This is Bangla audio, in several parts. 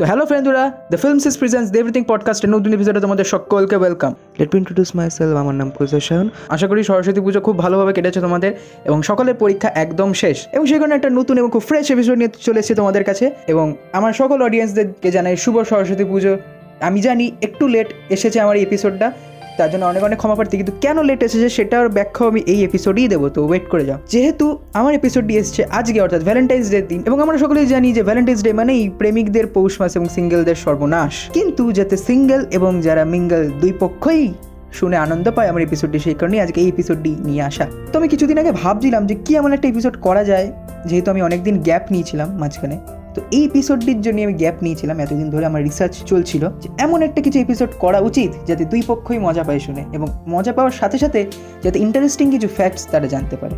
তো hello ফ্রেন্ডুরা the films is presents everything পডকাস্টের নতুন এপিসোডে তোমাদের সকলকে welcome let me introduce myself আমার নাম পূজা আশা করি সরস্বতী পুজো খুব ভালোভাবে কেটেছে তোমাদের এবং সকলের পরীক্ষা একদম শেষ। এবং সেই কারণে একটা নতুন এবং খুব ফ্রেশ এপিসোড নিয়ে চলে এসেছি তোমাদের কাছে। এবং আমার সকল অডিয়েন্সদেরকে জানাই শুভ সরস্বতী পুজো। আমি জানি একটু লেট এসেছে আমার এই এপিসোডটা তার জন্য অনেক অনেক ক্ষমা প্রার্থী কিন্তু কেন লেট এসেছে সেটার ব্যাখ্যা আমি এই এপিসোডেই দেবো, তো ওয়েট করে যাও। যেহেতু আমার এপিসোডটি এসেছে আজকে, অর্থাৎ ভ্যালেন্টাইন্স ডে দিন, এবং আমরা সকলেই জানি যে ভ্যালেন্টাইন্স ডে মানেই প্রেমিকদের পৌষ মাস এবং সিঙ্গেলদের সর্বনাশ। কিন্তু যাতে সিঙ্গেল এবং যারা মিঙ্গেল দুই পক্ষই শুনে আনন্দ পায়, আমার এপিসোডটি সেই কারণেই আজকে এই এপিসোডটি নিয়ে আসা। তো আমি কিছুদিন আগে ভাবছিলাম যে কি এমন একটা এপিসোড করা যায়, যেহেতু আমি অনেকদিন গ্যাপ নিয়েছিলাম মাঝখানে। তো এই এপিসোডটির জন্য আমি গ্যাপ নিয়েছিলাম এতদিন ধরে আমার রিসার্চ চলছিল যে এমন একটা কিছু এপিসোড করা উচিত যাতে দুই পক্ষই মজা পায় শুনে এবং মজা পাওয়ার সাথে সাথে যাতে ইন্টারেস্টিং কিছু ফ্যাক্টস তারা জানতে পারে।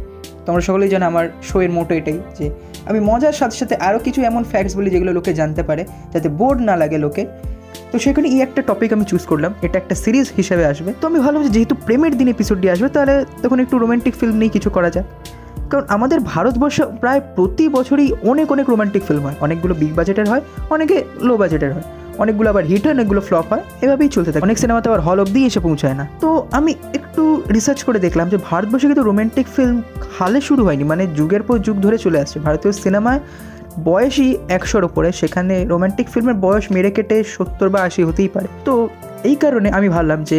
তোমরা সকলেই জানো আমার শোয়ের মোটো এটাই যে আমি মজার সাথে সাথে আরও কিছু এমন ফ্যাক্টস বলি যেগুলো লোকে জানতে পারে যাতে বোর্ড না লাগে লোকে। তো সেখানে এই একটা টপিক আমি চুজ করলাম, এটা একটা সিরিজ হিসেবে আসবে। তো আমি ভাবলাম যেহেতু প্রেমের দিন এপিসোডটি আসবে, তাহলে তখন একটু রোমান্টিক ফিল্ম নিয়ে কিছু করা যাক। কারণ আমাদের ভারতবর্ষে প্রায় প্রতি বছরই অনেক অনেক রোমান্টিক ফিল্ম হয়। অনেকগুলো বিগ বাজেটের হয়, অনেকে লো বাজেটের হয়। অনেকগুলো আবার হিট হয়, অনেকগুলো ফ্লপ হয়। এভাবেই চলতে থাকে। অনেক সিনেমাতে আবার হল অব্দি এসে পৌঁছায় না। তো আমি একটু রিসার্চ করে দেখলাম যে ভারতবর্ষে কিন্তু রোমান্টিক ফিল্ম হালে শুরু হয়নি। মানে যুগের পর যুগ ধরে চলে আসছে। ভারতীয় সিনেমায় বয়সই একশোর ওপরে। সেখানে রোমান্টিক ফিল্মের বয়স মেরে কেটে সত্তর বা আশি হতেই পারে। তো এই কারণে আমি ভাবলাম যে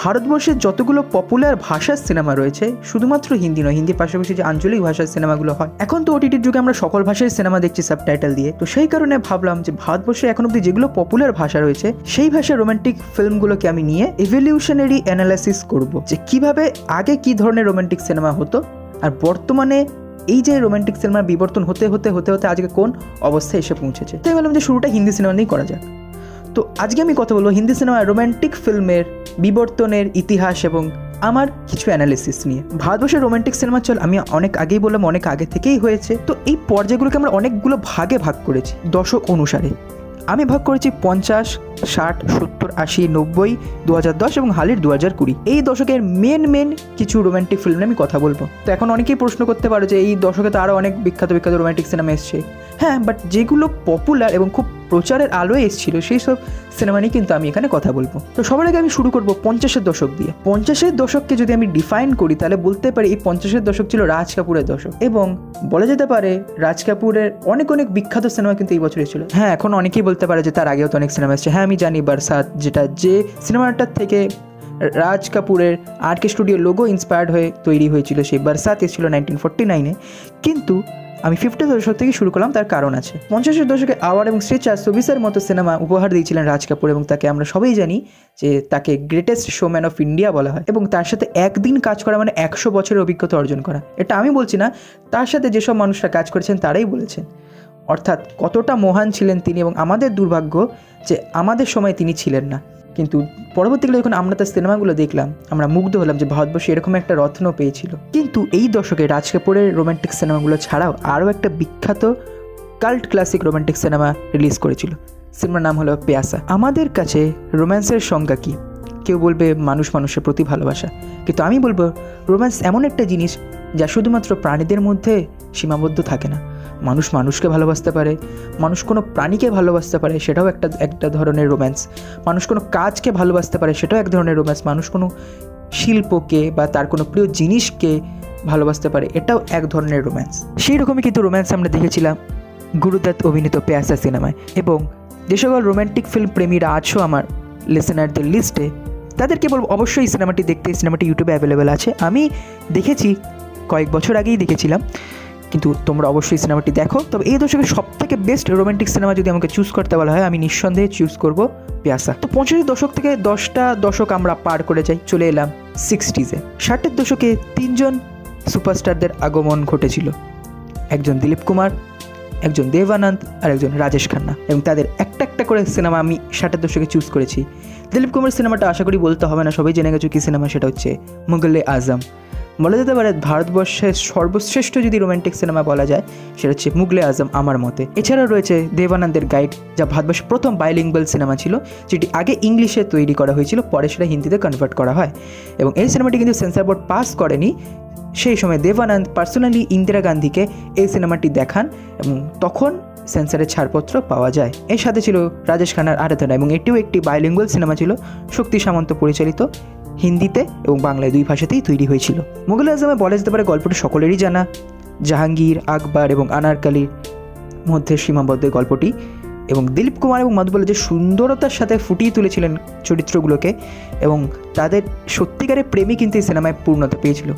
ভারতবর্ষের যতগুলো পপুলার ভাষার সিনেমা রয়েছে, শুধুমাত্র হিন্দি নয়, হিন্দির পাশাপাশি যে আঞ্চলিক ভাষার সিনেমাগুলো হয়, এখন তো ওটিটির যুগে আমরা সকল ভাষায় সিনেমা দেখছি সাবটাইটেল দিয়ে। তো সেই কারণে ভাবলাম যে ভারতবর্ষে এখন অব্দি যেগুলো পপুলার ভাষা রয়েছে, সেই ভাষার রোমান্টিক ফিল্মগুলোকে আমি নিয়ে ইভলিউশনারি অ্যানালাইসিস করব। যে কীভাবে আগে কি ধরনের রোমান্টিক সিনেমা হতো, আর বর্তমানে এই যে রোমান্টিক সিনেমার বিবর্তন হতে হতে হতে হতে আজকে কোন অবস্থায় এসে পৌঁছেছে? তাই বললাম যে শুরুটা হিন্দি সিনেমা নিয়েই করা যাক। তো আজকে আমি কথা বলব হিন্দি সিনেমার রোমান্টিক ফিল্মের বিবর্তনের ইতিহাস এবং আমার কিছু অ্যানালিসিস নিয়ে। ভারতবর্ষের রোমান্টিক সিনেমা চল আমি অনেক আগেই বললাম, অনেক আগে থেকেই হয়েছে। তো এই পর্যায়গুলোকে আমরা অনেকগুলো ভাগে ভাগ করেছি, দশক অনুসারে। আমি ভাগ করেছি পঞ্চাশ, ষাট, সত্তর, আশি, নব্বই দু হাজার দশ এবং হালের দু হাজার কুড়ি। এই দশকের মেন মেন কিছু রোম্যান্টিক ফিল্ম আমি কথা বলব। তো এখন অনেকেই প্রশ্ন করতে পারো যে এই দশকে তো আরও অনেক বিখ্যাত বিখ্যাত রোম্যান্টিক সিনেমা এসছে। হ্যাঁ বাট যেগুলো পপুলার এবং খুব প্রচারের আলোয় এসেছিল, সেই সব সিনেমা নিয়ে কিন্তু আমি এখানে কথা বলব। তো সবার আগে আমি শুরু করব পঞ্চাশের দশক দিয়ে। পঞ্চাশের দশককে যদি আমি ডিফাইন করি, তাহলে বলতে পারি এই পঞ্চাশের দশক ছিল রাজ কাপুরের দশক। এবং বলা যেতে পারে রাজ কাপুরের অনেক অনেক বিখ্যাত সিনেমা কিন্তু এই বছর এসেছিল হ্যাঁ এখন অনেকেই বলতে পারে যে তার আগেও তো অনেক সিনেমা এসেছে হ্যাঁ আমি জানি বারসাত যেটা, যে সিনেমাটার থেকে রাজ কাপুরের আরকে স্টুডিও লোগো ইন্সপায়ার্ড হয়ে তৈরি হয়েছিল, সেই বারসাত এসেছিল নাইনটিন ফোর্টি নাইনে কিন্তু আমি ফিফটি দশক থেকে শুরু করলাম, তার কারণ আছে। পঞ্চাশের দশকে আওয়ার এবং স্ট্রেচার সুবিসের মতো সিনেমা উপহার দিয়েছিলেন রাজ কাপুর এবং তাকে আমরা সবাই জানি যে তাকে গ্রেটেস্ট শোম্যান অফ ইন্ডিয়া বলা হয় এবং তার সাথে একদিন কাজ করা মানে একশো বছরের অভিজ্ঞতা অর্জন করা। এটা আমি বলছি না, তার সাথে যেসব মানুষরা কাজ করেছেন তারাই বলেছেন। অর্থাৎ কতটা মহান ছিলেন তিনি এবং আমাদের দুর্ভাগ্য যে আমাদের সময় তিনি ছিলেন না। কিন্তু পরবর্তীকালে যখন আমরা তার সিনেমাগুলো দেখলাম, আমরা মুগ্ধ হলাম যে ভারতবর্ষে এরকম একটা রত্ন পেয়েছিল। কিন্তু এই দশকে রাজ কাপুরের রোম্যান্টিক সিনেমাগুলো ছাড়াও আরও একটা বিখ্যাত cult classic romantic cinema release করেছিল। সিনেমার নাম হলো পেয়াসা। আমাদের কাছে রোম্যান্সের সংজ্ঞা কী? কেউ বলবে মানুষ মানুষের প্রতি ভালোবাসা। কিন্তু আমি বলব, রোম্যান্স এমন একটা জিনিস যা শুধুমাত্র প্রাণীদের মধ্যে সীমাবদ্ধ থাকে না। মানুষ মানুষকে ভালোবাসতে পারে, মানুষ কোনো প্রাণীকে ভালোবাসতে পারে, সেটাও একটা একটা ধরনের রোম্যান্স মানুষ কোনো কাজকে ভালোবাসতে পারে, সেটাও এক ধরনের রোম্যান্স মানুষ কোনো শিল্পকে বা তার কোনো প্রিয় জিনিসকে ভালোবাসতে পারে, এটাও এক ধরনের রোম্যান্স সেই রকমই কিন্তু রোম্যান্স আমরা দেখেছিলাম গুরুদত্ত অভিনীত পেয়াসা সিনেমায় এবং যে সকল রোম্যান্টিক ফিল্ম প্রেমীরা আছো আমার লিসেনারদের লিস্টে তাদেরকে বলব অবশ্যই সিনেমাটি দেখতে, সিনেমাটি ইউটিউবে অ্যাভেলেবেল আছে। আমি দেখেছি, কয়েক বছর আগেই দেখেছিলাম। কিন্তু তোমরা অবশ্যই সিনেমাটি দেখো। তবে এই দশকের সব থেকে বেস্ট রোমান্টিক সিনেমা যদি আমাকে চুজ করতে বলা হয়, আমি নিঃসন্দেহে চুজ করব পেয়াসা তো পঞ্চাশের দশক থেকে দশটা দশক আমরা পার করে যাই, চলে এলাম সিক্সটিজে ষাটের দশকে তিনজন সুপারস্টারদের আগমন ঘটেছিল। একজন দিলীপ কুমার, একজন দেবানন্দ আর একজন রাজেশ খান্না। এবং তাদের একটা একটা করে সিনেমা আমি ষাটের দশকে চুজ করেছি। দিলীপ কুমার সিনেমাটা আশা করি বলতে হবে না, সবাই জেনে গেছো কী সিনেমা সেটা হচ্ছে মুঘলে আজম বলা যেতে পারে ভারতবর্ষের সর্বশ্রেষ্ঠ যদি রোম্যান্টিক সিনেমা বলা যায়, সেটা হচ্ছে মুগলে আজম আমার মতে। এছাড়া রয়েছে দেবানন্দের গাইড, যা ভারতবর্ষের প্রথম বাইলিঙ্গল সিনেমা ছিল, যেটি আগে ইংলিশে তৈরি করা হয়েছিল, পরে সেটা হিন্দিতে কনভার্ট করা হয়। এবং এই সিনেমাটি কিন্তু সেন্সার বোর্ড পাস করেনি। সেই সময় দেবানন্দ পার্সোনালি ইন্দিরা গান্ধীকে এই সিনেমাটি দেখান, এবং তখন সেন্সারের ছাড়পত্র পাওয়া যায়। এর সাথে ছিল রাজেশ খান্নার আরাধনা, এবং এটিও একটি বাইলিঙ্গুয়াল সিনেমা ছিল, শক্তি সামন্ত পরিচালিত। হিন্দিতে এবং বাংলায় দুই ভাষাতেই তৈরি হয়েছিল। মুঘল আজমে বলা যেতে পারে গল্পটি সকলেরই জানা। জাহাঙ্গীর, আকবর এবং আনারকালির মধ্যে সীমাবদ্ধ গল্পটি এবং দিলীপ কুমার এবং মধুবল যে সুন্দরতার সাথে ফুটিয়ে তুলেছিলেন চরিত্রগুলোকে এবং তাদের সত্যিকারের প্রেমই কিন্তু এই সিনেমায় পূর্ণতা পেয়েছিল।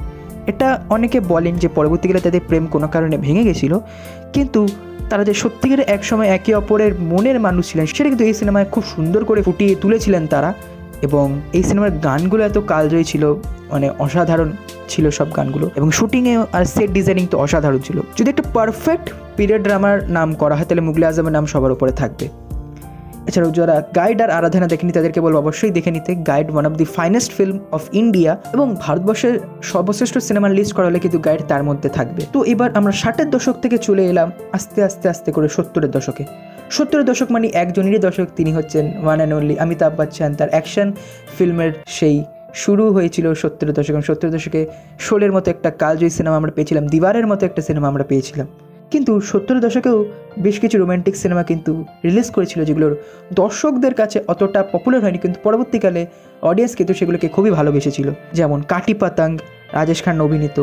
এটা অনেকে বলেন যে পরবর্তীকালে তাদের প্রেম কোনো কারণে ভেঙে গেছিল, কিন্তু তারা যে সত্যিকারে একসময় একে অপরের মনের মানুষ ছিলেন, সেটা কিন্তু এই সিনেমায় খুব সুন্দর করে ফুটিয়ে তুলেছিলেন তারা। এবং এই সিনেমার গানগুলো এত কালজয়ী ছিল মানে অসাধারণ ছিল সব গানগুলো এবং শুটিংয়ে আর সেট ডিজাইনিং তো অসাধারণ ছিল। যদি একটা পারফেক্ট পিরিয়ড ড্রামার নাম করা হয়, তাহলে মুগলে আজমের নাম সবার উপরে থাকবে। এছাড়াও যারা গাইড আর আরাধনা দেখেনি তাদেরকে বলব অবশ্যই দেখে নিতে Guide one of the finest film of India এবং ভারতবর্ষের সর্বশ্রেষ্ঠ সিনেমার লিস্ট করা হলে কিন্তু গাইড তার মধ্যে থাকবে। তো এবার আমরা ষাটের দশক থেকে চলে এলাম, আস্তে আস্তে আস্তে করে সত্তরের দশকে। সত্তরের দশক মানে একজনেরই দশক, তিনি হচ্ছেন one and only Amitabh Bachchan তার অ্যাকশন ফিল্মের সেই শুরু হয়েছিল সত্তরের দশক এবং সত্তরের দশকে শোলের মতো একটা কালজয়ী সিনেমা আমরা পেয়েছিলাম, দিবারের মতো একটা সিনেমা আমরা পেয়েছিলাম। কিন্তু সত্তরের দশকেও বেশ কিছু রোম্যান্টিক সিনেমা কিন্তু রিলিজ করেছিল, যেগুলোর দর্শকদের কাছে অতটা পপুলার হয়নি, কিন্তু পরবর্তীকালে অডিয়েন্স কিন্তু সেগুলোকে খুবই ভালোবেসেছিল। যেমন কাটি পাতাং রাজেশ খান অভিনীত,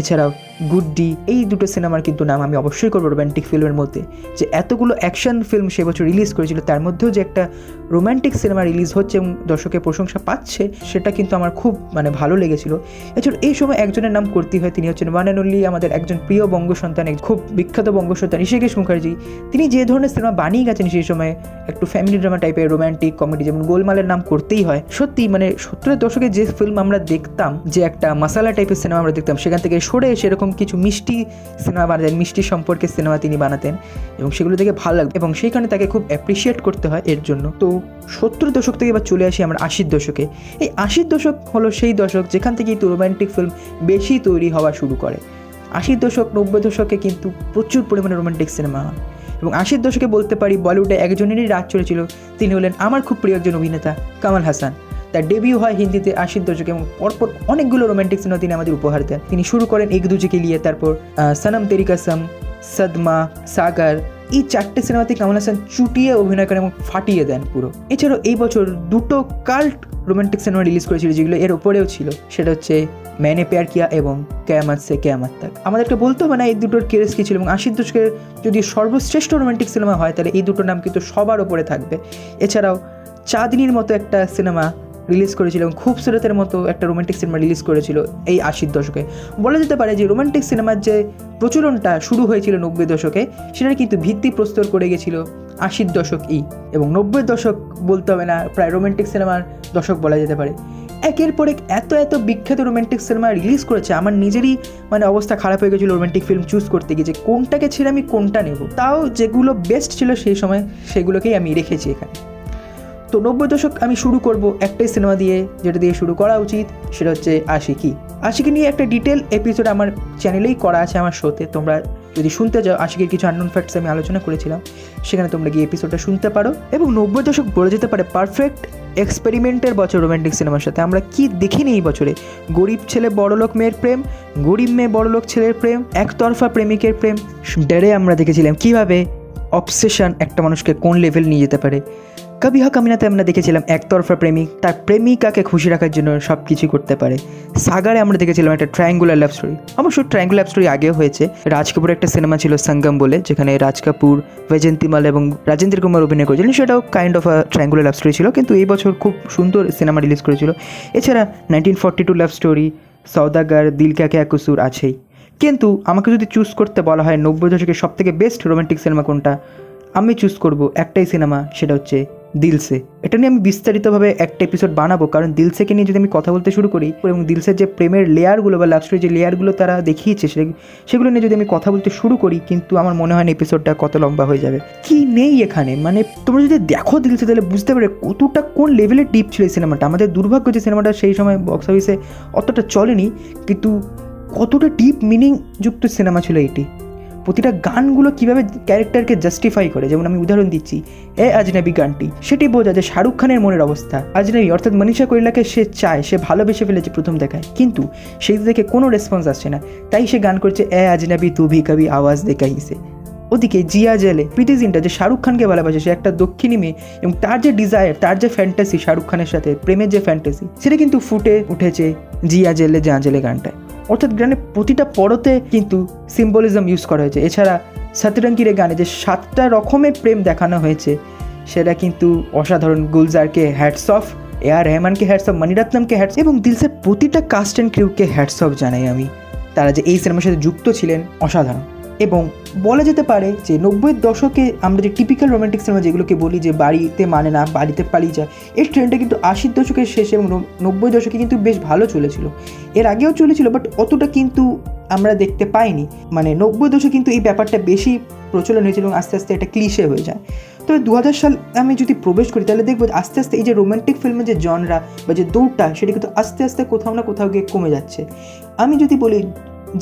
এছাড়াও গুড্ডি, এই দুটো সিনেমার কিন্তু নাম আমি অবশ্যই করব রোম্যান্টিক ফিল্মের মধ্যে। যে এতগুলো অ্যাকশন ফিল্ম সে বছর রিলিজ করেছিল, তার মধ্যেও যে একটা রোম্যান্টিক সিনেমা রিলিজ হচ্ছে এবং দর্শকের প্রশংসা পাচ্ছে, সেটা কিন্তু আমার খুব মানে ভালো লেগেছিল। এছাড়া এই সময় একজনের নাম করতে হয়, তিনি হচ্ছেন ওয়ান অ্যান্ড অনলি আমাদের একজন প্রিয় বঙ্গ সন্তান খুব বিখ্যাত বঙ্গ সন্তান ঋষিকেশ মুখার্জি। তিনি যে ধরনের সিনেমা বানিয়ে গেছেন সেই সময় একটু ফ্যামিলি ড্রামা টাইপের রোম্যান্টিক কমেডি যেমন গোলমালের নাম করতেই হয়। সত্যি মানে সত্তরের দশকে যে ফিল্ম আমরা দেখতাম, যে একটা মাসালা টাইপের সিনেমা আমরা দেখতাম, সেখান থেকে সরে সেরকম কিছু মিষ্টি সিনেমা বানাতেন, মিষ্টি সম্পর্কে সিনেমা তিনি বানাতেন এবং সেগুলো দেখে ভালো লাগতো এবং সেই কারণে তাকে খুব অ্যাপ্রিসিয়েট করতে হয় এর জন্য। তো সত্তর দশক থেকে এবার চলে আসি আমরা আশির দশকে। এই আশির দশক হলো সেই দশক যেখান থেকে কিন্তু রোম্যান্টিক ফিল্ম বেশি তৈরি হওয়া শুরু করে। আশির দশক, নব্বই দশকে কিন্তু প্রচুর পরিমাণে রোম্যান্টিক সিনেমা হয় এবং আশির দশকে বলতে পারি বলিউডে একজনেরই রাজ চলেছিল। তিনি হলেন আমার খুব প্রিয় একজন অভিনেতা, কামাল হাসান। তার ডেবিউ হয় হিন্দিতে আশির দশকে এবং পরপর অনেকগুলো রোম্যান্টিক সিনেমা তিনি আমাদের উপহার দেন। তিনি শুরু করেন এক দুজেকে লিয়ে তারপর সনম তেরি কসম, সদমা, সাগর, এই চারটে সিনেমাতে কামাল হাসান চুটিয়ে অভিনয় করেন এবং ফাটিয়ে দেন পুরো। এছাড়াও এই বছর দুটো কাল্ট রোমান্টিক সিনেমা রিলিজ করেছিল, যেগুলো এর ওপরেও ছিল। সেটা হচ্ছে ম্যানে পেয়ার কিয়া এবং কেয়ামাত সে কেয়ামাত তাক আমাদেরকে বলতে হবে না, এই দুটোর কেরেস কী ছিল এবং আশির দশকের যদি সর্বশ্রেষ্ঠ রোমান্টিক সিনেমা হয়, তাহলে এই দুটোর নাম কিন্তু সবার ওপরে থাকবে। এছাড়াও চাঁদনির মতো একটা সিনেমা রিলিজ করেছিল এবং খুবসুরতের মতো একটা রোমান্টিক সিনেমা রিলিজ করেছিল এই আশির দশকে। বলা যেতে পারে যে রোমান্টিক সিনেমার যে প্রচলনটা শুরু হয়েছিল নব্বই দশকে, সেটার কিন্তু ভিত্তি প্রস্তর করে গেছিল আশির দশক ই এবং নব্বই দশক বলতে হবে না, প্রায় রোমান্টিক সিনেমার দশক বলা যেতে পারে। একের পর এক এত এত বিখ্যাত রোমান্টিক সিনেমা রিলিজ করেছে, আমার নিজেরই মানে অবস্থা খারাপ হয়ে গেছিল রোমান্টিক ফিল্ম চুজ করতে গিয়ে যে কোনটাকে ছেড়ে আমি কোনটা নেব। তাও যেগুলো বেস্ট ছিল সেই সময় সেগুলোকেই আমি রেখেছি এখানে। তো নব্বই দশক আমি শুরু করব একটাই সিনেমা দিয়ে, যেটা দিয়ে শুরু করা উচিত, সেটা হচ্ছে আশিকি। আশিকি নিয়ে একটা ডিটেল এপিসোড আমার চ্যানেলেই করা আছে আমার শোতে তোমরা যদি শুনতে যাও, আশিকের কিছু আননোন ফ্যাক্টস আমি আলোচনা করেছিলাম, সেখানে তোমরা গিয়ে এপিসোডটা শুনতে পারো। এবং নব্বই দশক বলে যেতে পারে পারফেক্ট এক্সপেরিমেন্টের বছর রোম্যান্টিক সিনেমার সাথে। আমরা কি দেখিনি এই বছরে? গরিব ছেলে বড়লোক মেয়ের প্রেম, গরিব মেয়ে বড়লোক ছেলের প্রেম, একতরফা প্রেমিকের প্রেম ডেরে আমরা দেখেছিলাম কীভাবে অবসেশন একটা মানুষকে কোন লেভেল নিয়ে যেতে পারে। কবি হক আমিনাতে আমরা দেখেছিলাম একতরফা প্রেমিক। তার প্রেমিকাকে খুশি রাখার জন্য সব কিছু করতে পারে। সাগারে আমরা দেখেছিলাম একটা ট্রায়াঙ্গুলার লাভ স্টোরি অবশ্য ট্রায়াঙ্গুলার লাভ স্টোরি আগেও হয়েছে। রাজ কাপুরের একটা সিনেমা ছিল সঙ্গম বলে, যেখানে রাজ কাপুর বৈজয়ন্তিমাল এবং রাজেন্দ্র কুমার অভিনয় করেছিলেন। সেটাও kind of a triangular love story ছিল, কিন্তু এই বছর খুব সুন্দর সিনেমা রিলিজ করেছিল। এছাড়া nineteen forty two love story Saudagar Dil ক্যাকে একুসুর আছেই। কিন্তু আমাকে যদি চুজ করতে বলা হয়, নব্বই দশকের সব থেকে বেস্ট রোমান্টিক সিনেমা কোনটা? আমি চুজ করব একটাই সিনেমা সেটা হচ্ছে দিলসে। এটা নিয়ে আমি বিস্তারিতভাবে একটা এপিসোড বানাবো, কারণ দিলসেকে নিয়ে যদি আমি কথা বলতে শুরু করি, এবং দিলসের যে প্রেমের লেয়ারগুলো বা লাভ স্টোরির যে লেয়ারগুলো তারা দেখিয়েছে সেগুলো নিয়ে যদি আমি কথা বলতে শুরু করি, কিন্তু আমার মনে হয় না এপিসোডটা কত লম্বা হয়ে যাবে। কি নেই এখানে? মানে তোমরা যদি দেখো দিলসে, তাহলে বুঝতে পারে কতটা কোন লেভেলের ডিপ ছিল এই সিনেমাটা আমাদের দুর্ভাগ্য যে সিনেমাটা সেই সময় বক্স অফিসে অতটা চলেনি, কিন্তু কতটা ডিপ মিনিং যুক্ত সিনেমা ছিল এটি। প্রতিটা গানগুলো কীভাবে ক্যারেক্টারকে জাস্টিফাই করে? যেমন আমি উদাহরণ দিচ্ছি, এ আজনাবি গানটি। সেটি বোঝা যে শাহরুখ খানের মনের অবস্থা। আজনাবি অর্থাৎ মনীষা কৈলাকে সে চায়, সে ভালোবেসে ফেলেছে প্রথম দেখায়। কিন্তু সেই থেকে কোনো রেসপন্স আসছে না। তাই সে গান করছে, এ আজনাবি, তু ভি কবি আওয়াজ দেখাইছে ওদিকে জিয়া জেলে প্রীতি যে শাহরুখ খানকে ভালোবাসে, সে একটা দক্ষিণী মেয়ে এবং তার যে ডিজায়ার তার যে ফ্যান্টাসি শাহরুখ খানের সাথে, প্রেমের যে ফ্যান্টাসি সেটা কিন্তু ফুটে উঠেছে জিয়া জেলে যা জেলে গানটায়। অর্থাৎ গানে প্রতিটা পরতে কিন্তু সিম্বলিজম ইউজ করা হয়েছে। এছাড়া সতরঙ্গিরে গানে যে সাতটা রকমের প্রেম দেখানো হয়েছে, সেটা কিন্তু অসাধারণ গুলজারকে হ্যাটস অফ এ আর রহমানকে হ্যাটস অফ মণিরত্নমকে হ্যাটস এবং দিলসের প্রতিটা কাস্ট অ্যান্ড ক্রিউকে হ্যাটস অফ জানাই আমি। তারা যে এই সিনেমার সাথে যুক্ত ছিলেন, অসাধারণ। এবং বলা যেতে পারে যে নব্বইয়ের দশকে আমরা যে টিপিক্যাল রোমান্টিক সিনেমা যেগুলোকে বলি যে বাড়িতে মানে না, বাড়িতে পালিয়ে যায় এই ট্রেন্ডটা কিন্তু আশির দশকের শেষে এবং নব্বই দশকে কিন্তু বেশ ভালো চলেছিল। এর আগেও চলেছিল বাট অতটা কিন্তু আমরা দেখতে পাইনি। মানে নব্বই দশকে কিন্তু এই ব্যাপারটা বেশি প্রচলন হয়েছিল এবং আস্তে আস্তে এটা ক্লিশে হয়ে যায়। তবে দু হাজার সাল আমি যদি প্রবেশ করি, তাহলে দেখব আস্তে আস্তে এই যে রোমান্টিক ফিল্মের যে জনরা বা যে দৌড়টা, সেটা কিন্তু আস্তে আস্তে কোথাও না কোথাও গিয়ে কমে যাচ্ছে। আমি যদি বলি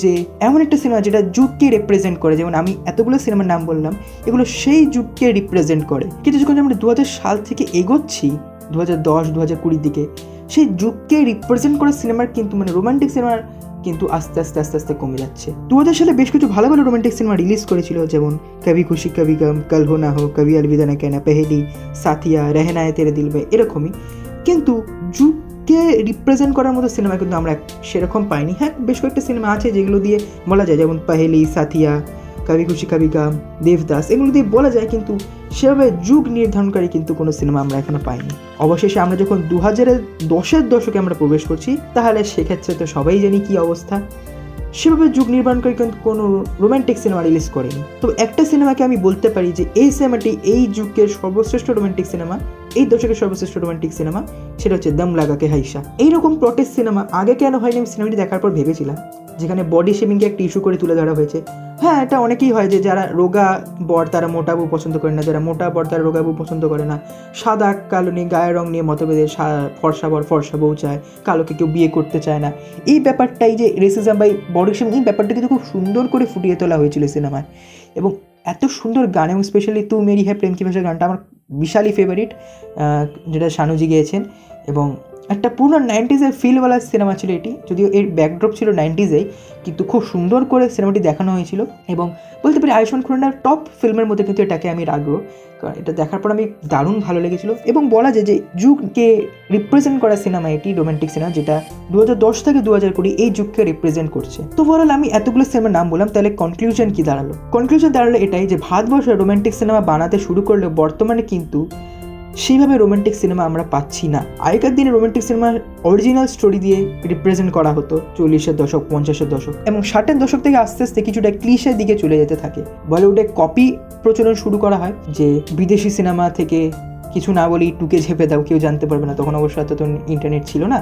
যে এমন একটা সিনেমা যেটা যুগকে রিপ্রেজেন্ট করে, যেমন আমি এতগুলো সিনেমার নাম বললাম, এগুলো সেই যুগকে রিপ্রেজেন্ট করে। কিন্তু যখন আমরা দু হাজার সাল থেকে এগোচ্ছি দু হাজার দশ দু হাজার কুড়ির দিকে, সেই যুগকে রিপ্রেজেন্ট করা সিনেমার কিন্তু মানে রোমান্টিক সিনেমার কিন্তু আস্তে আস্তে আস্তে আস্তে কমে যাচ্ছে। দু হাজার সালে বেশ কিছু ভালো ভালো রোমান্টিক সিনেমা রিলিজ করেছিল, যেমন কবি খুশি কবি গম, কল হো না হো, কবি আলবিদানা কেনা, পেহেলি, সাথিয়া রেহনায় তেরে দিল এরকমই। কিন্তু যুগ যুগকে রিপ্রেজেন্ট করার মতো সিনেমা কিন্তু আমরা সেরকম পাইনি। হ্যাঁ বেশ কয়েকটা সিনেমা আছে যেগুলো দিয়ে বলা যায়, যেমন পাহেলি, সাথিয়া, কবি খুশি, কবি গাম, দেবদাস, এগুলো দিয়ে বলা যায় কিন্তু সেভাবে যুগ নির্ধারণকারী কিন্তু কোনো সিনেমা আমরা এখনও পাইনি। অবশেষে আমরা যখন দু হাজারের দশের দশকে আমরা প্রবেশ করছি, তাহলে সেক্ষেত্রে তো সবাই জানি কি অবস্থা। সেভাবে যুগ নির্মাণকারী কিন্তু কোনো রোম্যান্টিক সিনেমা রিলিজ করেনি। তবে একটা সিনেমাকে আমি বলতে পারি যে এই সিনেমাটি এই যুগের সর্বশ্রেষ্ঠ রোম্যান্টিক সিনেমা এই দশকের সর্বশ্রেষ্ঠ রোমান্টিক সিনেমা সেটা হচ্ছে দম লাগাকে হাইসা। এইরকম প্রটেস্ট সিনেমা আগে কেন হয়নি আমি সিনেমাটি দেখার পর ভেবেছিলাম, যেখানে বডি শেভিংকে একটা ইস্যু করে তুলে ধরা হয়েছে। হ্যাঁ এটা অনেকেই হয় যে যারা রোগা বর তারা মোটা বউ পছন্দ করে না, যারা মোটা বর তারা রোগা বউ পছন্দ করে না। সাদা, কালো নিয়ে গায়ের রং নিয়ে মতভেদে ফর্সা বর, ফর্সা বউ চায়, কালোকে কেউ বিয়ে করতে চায় না। এই ব্যাপারটাই যে রেসিজম বাই বডি শেমিং এই ব্যাপারটা কিন্তু খুব সুন্দর করে ফুটিয়ে তোলা হয়েছিল সিনেমায় এবং এত সুন্দর গান, এবং স্পেশালি তু, মেরি হ্যাঁ প্রেম কি ভাষা গানটা আমার বিশালই ফেভারিট যেটা শানুজি গিয়েছেন। এবং একটা পুরো নাইনটিজের ফিলওয়ালা সিনেমা ছিল এটি। যদিও এর ব্যাকড্রপ ছিল নাইনটিজেই কিন্তু খুব সুন্দর করে সিনেমাটি দেখানো হয়েছিল এবং বলতে পারি আয়ুষ্মান খুরানার টপ ফিল্মের মধ্যে কিন্তু এটাকে আমি রাখব। কারণ এটা দেখার পর আমি দারুণ ভালো লেগেছিল। এবং বলা যায় যে যুগকে রিপ্রেজেন্ট করা সিনেমা এটি রোমান্টিক সিনেমা যেটা দু দশ থেকে দু হাজার কুড়ি এই যুগকে রিপ্রেজেন্ট করছে। তো ওভারঅল আমি এতগুলো সিনেমার নাম বললাম, তাহলে কনক্লুশন কি দাঁড়াল? কনক্লুশন দাঁড়াল এটাই যে ভারতবর্ষে রোমান্টিক সিনেমা বানাতে শুরু করলে বর্তমানে কিন্তু সেইভাবে রোমান্টিক সিনেমা আমরা পাচ্ছি না। আগেকার দিনে রোমান্টিক সিনেমার অরিজিনাল স্টোরি দিয়ে রিপ্রেজেন্ট করা হতো চল্লিশের দশক, পঞ্চাশের দশক এবং ষাটের দশক থেকে আস্তে আস্তে কিছুটা ক্লিশের দিকে চলে যেতে থাকে। বলিউডে কপি প্রচলন শুরু করা হয় যে বিদেশি সিনেমা থেকে কিছু না বলেই টুকে ঝেপে দাও, কেউ জানতে পারবে না। তখন অবশ্য এত ইন্টারনেট ছিল না,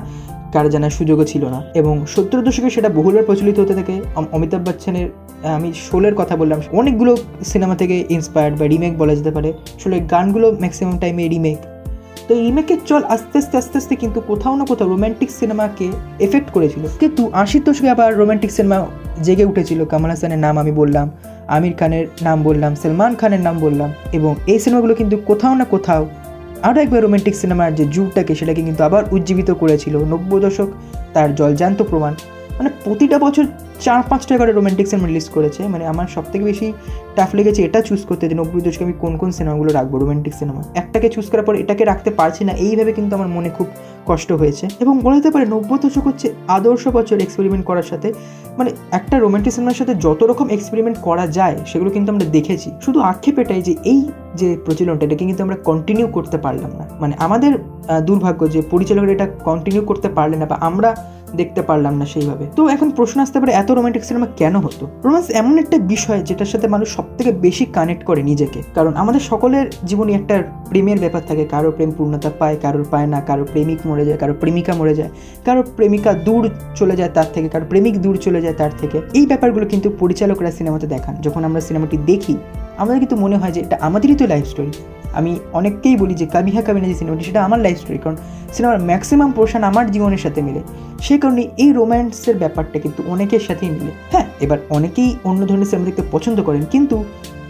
কার জানার সুযোগও ছিল না। এবং সত্তর দশকে সেটা বহুলভাবে প্রচলিত হতে থাকে। অমিতাভ বচ্চনের আমি শোলের কথা বললাম। অনেকগুলো সিনেমা থেকে ইন্সপায়ার্ড বা রিমেক বলা যেতে পারে। শোলের গানগুলো ম্যাক্সিমাম টাইমে রিমেক তো এই রিমেকের চল আস্তে আস্তে আস্তে আস্তে কিন্তু কোথাও না কোথাও রোম্যান্টিক সিনেমাকে এফেক্ট করেছিল। কিন্তু আশির দশকে আবার রোম্যান্টিক সিনেমা জেগে উঠেছিল। কামাল হাসানের নাম আমি বললাম, আমির খানের নাম বললাম, সলমান খানের নাম বললাম এবং এই সিনেমাগুলো কিন্তু কোথাও না কোথাও আরও একবার রোমান্টিক সিনেমার যে যুগটাকে সেটাকে কিন্তু আবার উজ্জীবিত করেছিল। নব্বই দশক তার জলজান্ত প্রমাণ। মানে প্রতিটা বছর চার পাঁচটা করে রোমান্টিক সিনেমা রিলিজ করেছে। মানে আমার সব থেকে বেশি টাফ লেগেছে এটা চুজ করতে যে নব্বই দশকে আমি কোন কোন সিনেমাগুলো রাখব রোমান্টিক সিনেমা একটাকে চুজ করার পর এটাকে রাখতে পারছি না, এইভাবে কিন্তু আমার মনে খুব কষ্ট হয়েছে। এবং বলা যেতে পারে নব্বই দশক হচ্ছে আদর্শ বছর এক্সপেরিমেন্ট করার সাথে। মানে একটা রোমান্টিক সিনেমার সাথে যত রকম এক্সপেরিমেন্ট করা যায়, সেগুলো কিন্তু আমরা দেখেছি। শুধু আক্ষেপ এটাই যে এই যে প্রচলনটা, এটাকে কিন্তু আমরা কন্টিনিউ করতে পারলাম না। মানে আমাদের দুর্ভাগ্য যে পরিচালকরা এটা কন্টিনিউ করতে পারলেন না বা আমরা দেখতে পারলাম না সেইভাবে। তো এখন প্রশ্ন আসতে পারে, এত রোমান্টিক সিনেমা কেন হতো? রোমান্স এমন একটা বিষয় যেটার সাথে মানুষ সব থেকে বেশি কানেক্ট করে নিজেকে। কারণ আমাদের সকলের জীবনে একটা প্রেমের ব্যাপার থাকে, কারও প্রেম পূর্ণতা পায়, কারোর পায় না, কারও প্রেমিক মরে যায়, কারও প্রেমিকা মরে যায়, কারও প্রেমিকা দূর চলে যায় তার থেকে, কারও প্রেমিক দূর চলে যায় তার থেকে। এই ব্যাপারগুলো কিন্তু পরিচালকরা সিনেমাতে দেখান। যখন আমরা সিনেমাটি দেখি আমাদের কিন্তু মনে হয় যে এটা আমাদেরই তো লাইফ স্টোরি আমি অনেককেই বলি যে কাবিহা কাবিনা যে সিনেমাটি সেটা আমার লাইফ স্টোরি কারণ সিনেমার ম্যাক্সিমাম পোর্শন আমার জীবনের সাথে মিলে। সেই কারণে এই রোম্যান্সের ব্যাপারটা কিন্তু অনেকের সাথেই মিলে। হ্যাঁ এবার অনেকেই অন্য ধরনের সিনেমা দেখতে পছন্দ করেন, কিন্তু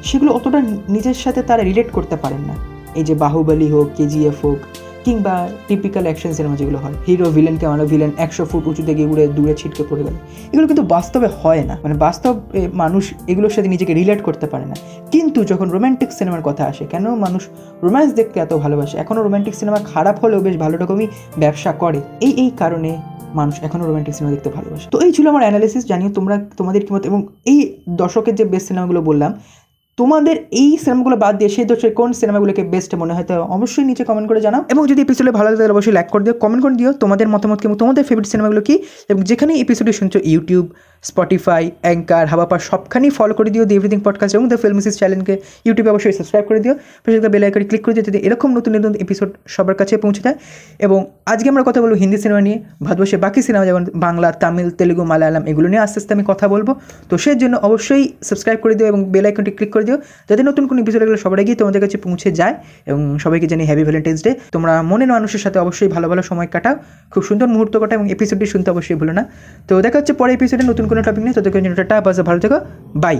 সেগুলো অতটা নিজের সাথে তারা রিলেট করতে পারেন না। এই যে বাহুবলী হোক কেজিএফ হোক কিংবা টিপিক্যাল অ্যাকশন সিনেমা যেগুলো হয় হিরো ভিলেনকে মারলো ভিলেন একশো ফুট উঁচুতে গিয়ে উড়ে, দূরে ছিটকে পড়ে গেল। এগুলো কিন্তু বাস্তবে হয় না। মানে বাস্তব মানুষ এগুলোর সাথে নিজেকে রিলেট করতে পারে না। কিন্তু যখন রোম্যান্টিক সিনেমার কথা আসে, কেন মানুষ রোম্যান্স দেখতে এত ভালোবাসে? এখনও রোম্যান্টিক সিনেমা খারাপ হলেও বেশ ভালো রকমই ব্যবসা করে। এই এই কারণে মানুষ এখনও রোম্যান্টিক সিনেমা দেখতে ভালোবাসে। তো এই ছিল আমার অ্যানালিসিস জানিও তোমরা, তোমাদের কি মত? এবং এই দশকের যে বেস্ট সিনেমাগুলো বললাম তোমাদের এই সিনেমাগুলো বাদ দিয়ে সেই দশের কোন সিনেমাগুলোকে বেস্ট মনে হয়, তো অবশ্যই নিচে কমেন্ট করে জানাও। এবং যদি এপিসোডে ভালো লাগে, তাহলে অবশ্যই লাইক করে দিও কমেন্ট করে দিও, তোমাদের মতামত এবং তোমাদের ফেভারিট সিনেমাগুলো কি? এবং যেখানে এপিসোডে শুনছো ইউটিউব স্পটিফাই অ্যাঙ্কার হাবাপা সবখানেই ফলো করে দিও দি এভরিথিং পডকাস্ট এবং দ্য ফিল্মসিস চ্যানেলকে ইউটিউবে অবশ্যই সাবস্ক্রাইব করে দিও, পাশে বেল আইকনে ক্লিক করে দিও, যাতে এরকম নতুন নতুন এপিসোড সবার কাছে পৌঁছে যায়। এবং আজকে আমরা কথা বলব হিন্দি সিনেমা নিয়ে ভারতবর্ষে বাকি সিনেমা যেমন বাংলা, তামিল, তেলুগু, মালায়ালাম, এগুলো নিয়ে আস্তে আস্তে আমি কথা বলব। তো সেই জন্য অবশ্যই সাবস্ক্রাইব করে দিও এবং বেল আইকনটি ক্লিক করে দিও। যাতে নতুন কোনো এপিসোড এগুলো সবার গিয়ে তোমাদের কাছে পৌঁছে যায় এবং সবাইকে জানি হ্যাপি ভ্যালেন্টাইন্স ডে তোমরা মনের মানুষের সাথে অবশ্যই ভালো ভালো সময় কাটাও। খুব সুন্দর মুহূর্ত কাটা এবং এপিসোডটি শুনতে অবশ্যই ভুলো না। তো দেখা হচ্ছে পরে এপিসোডে নতুন কোনো টপিক নিয়ে। তোদের জন্য টাটা বাজা ভালো থেকো। বাই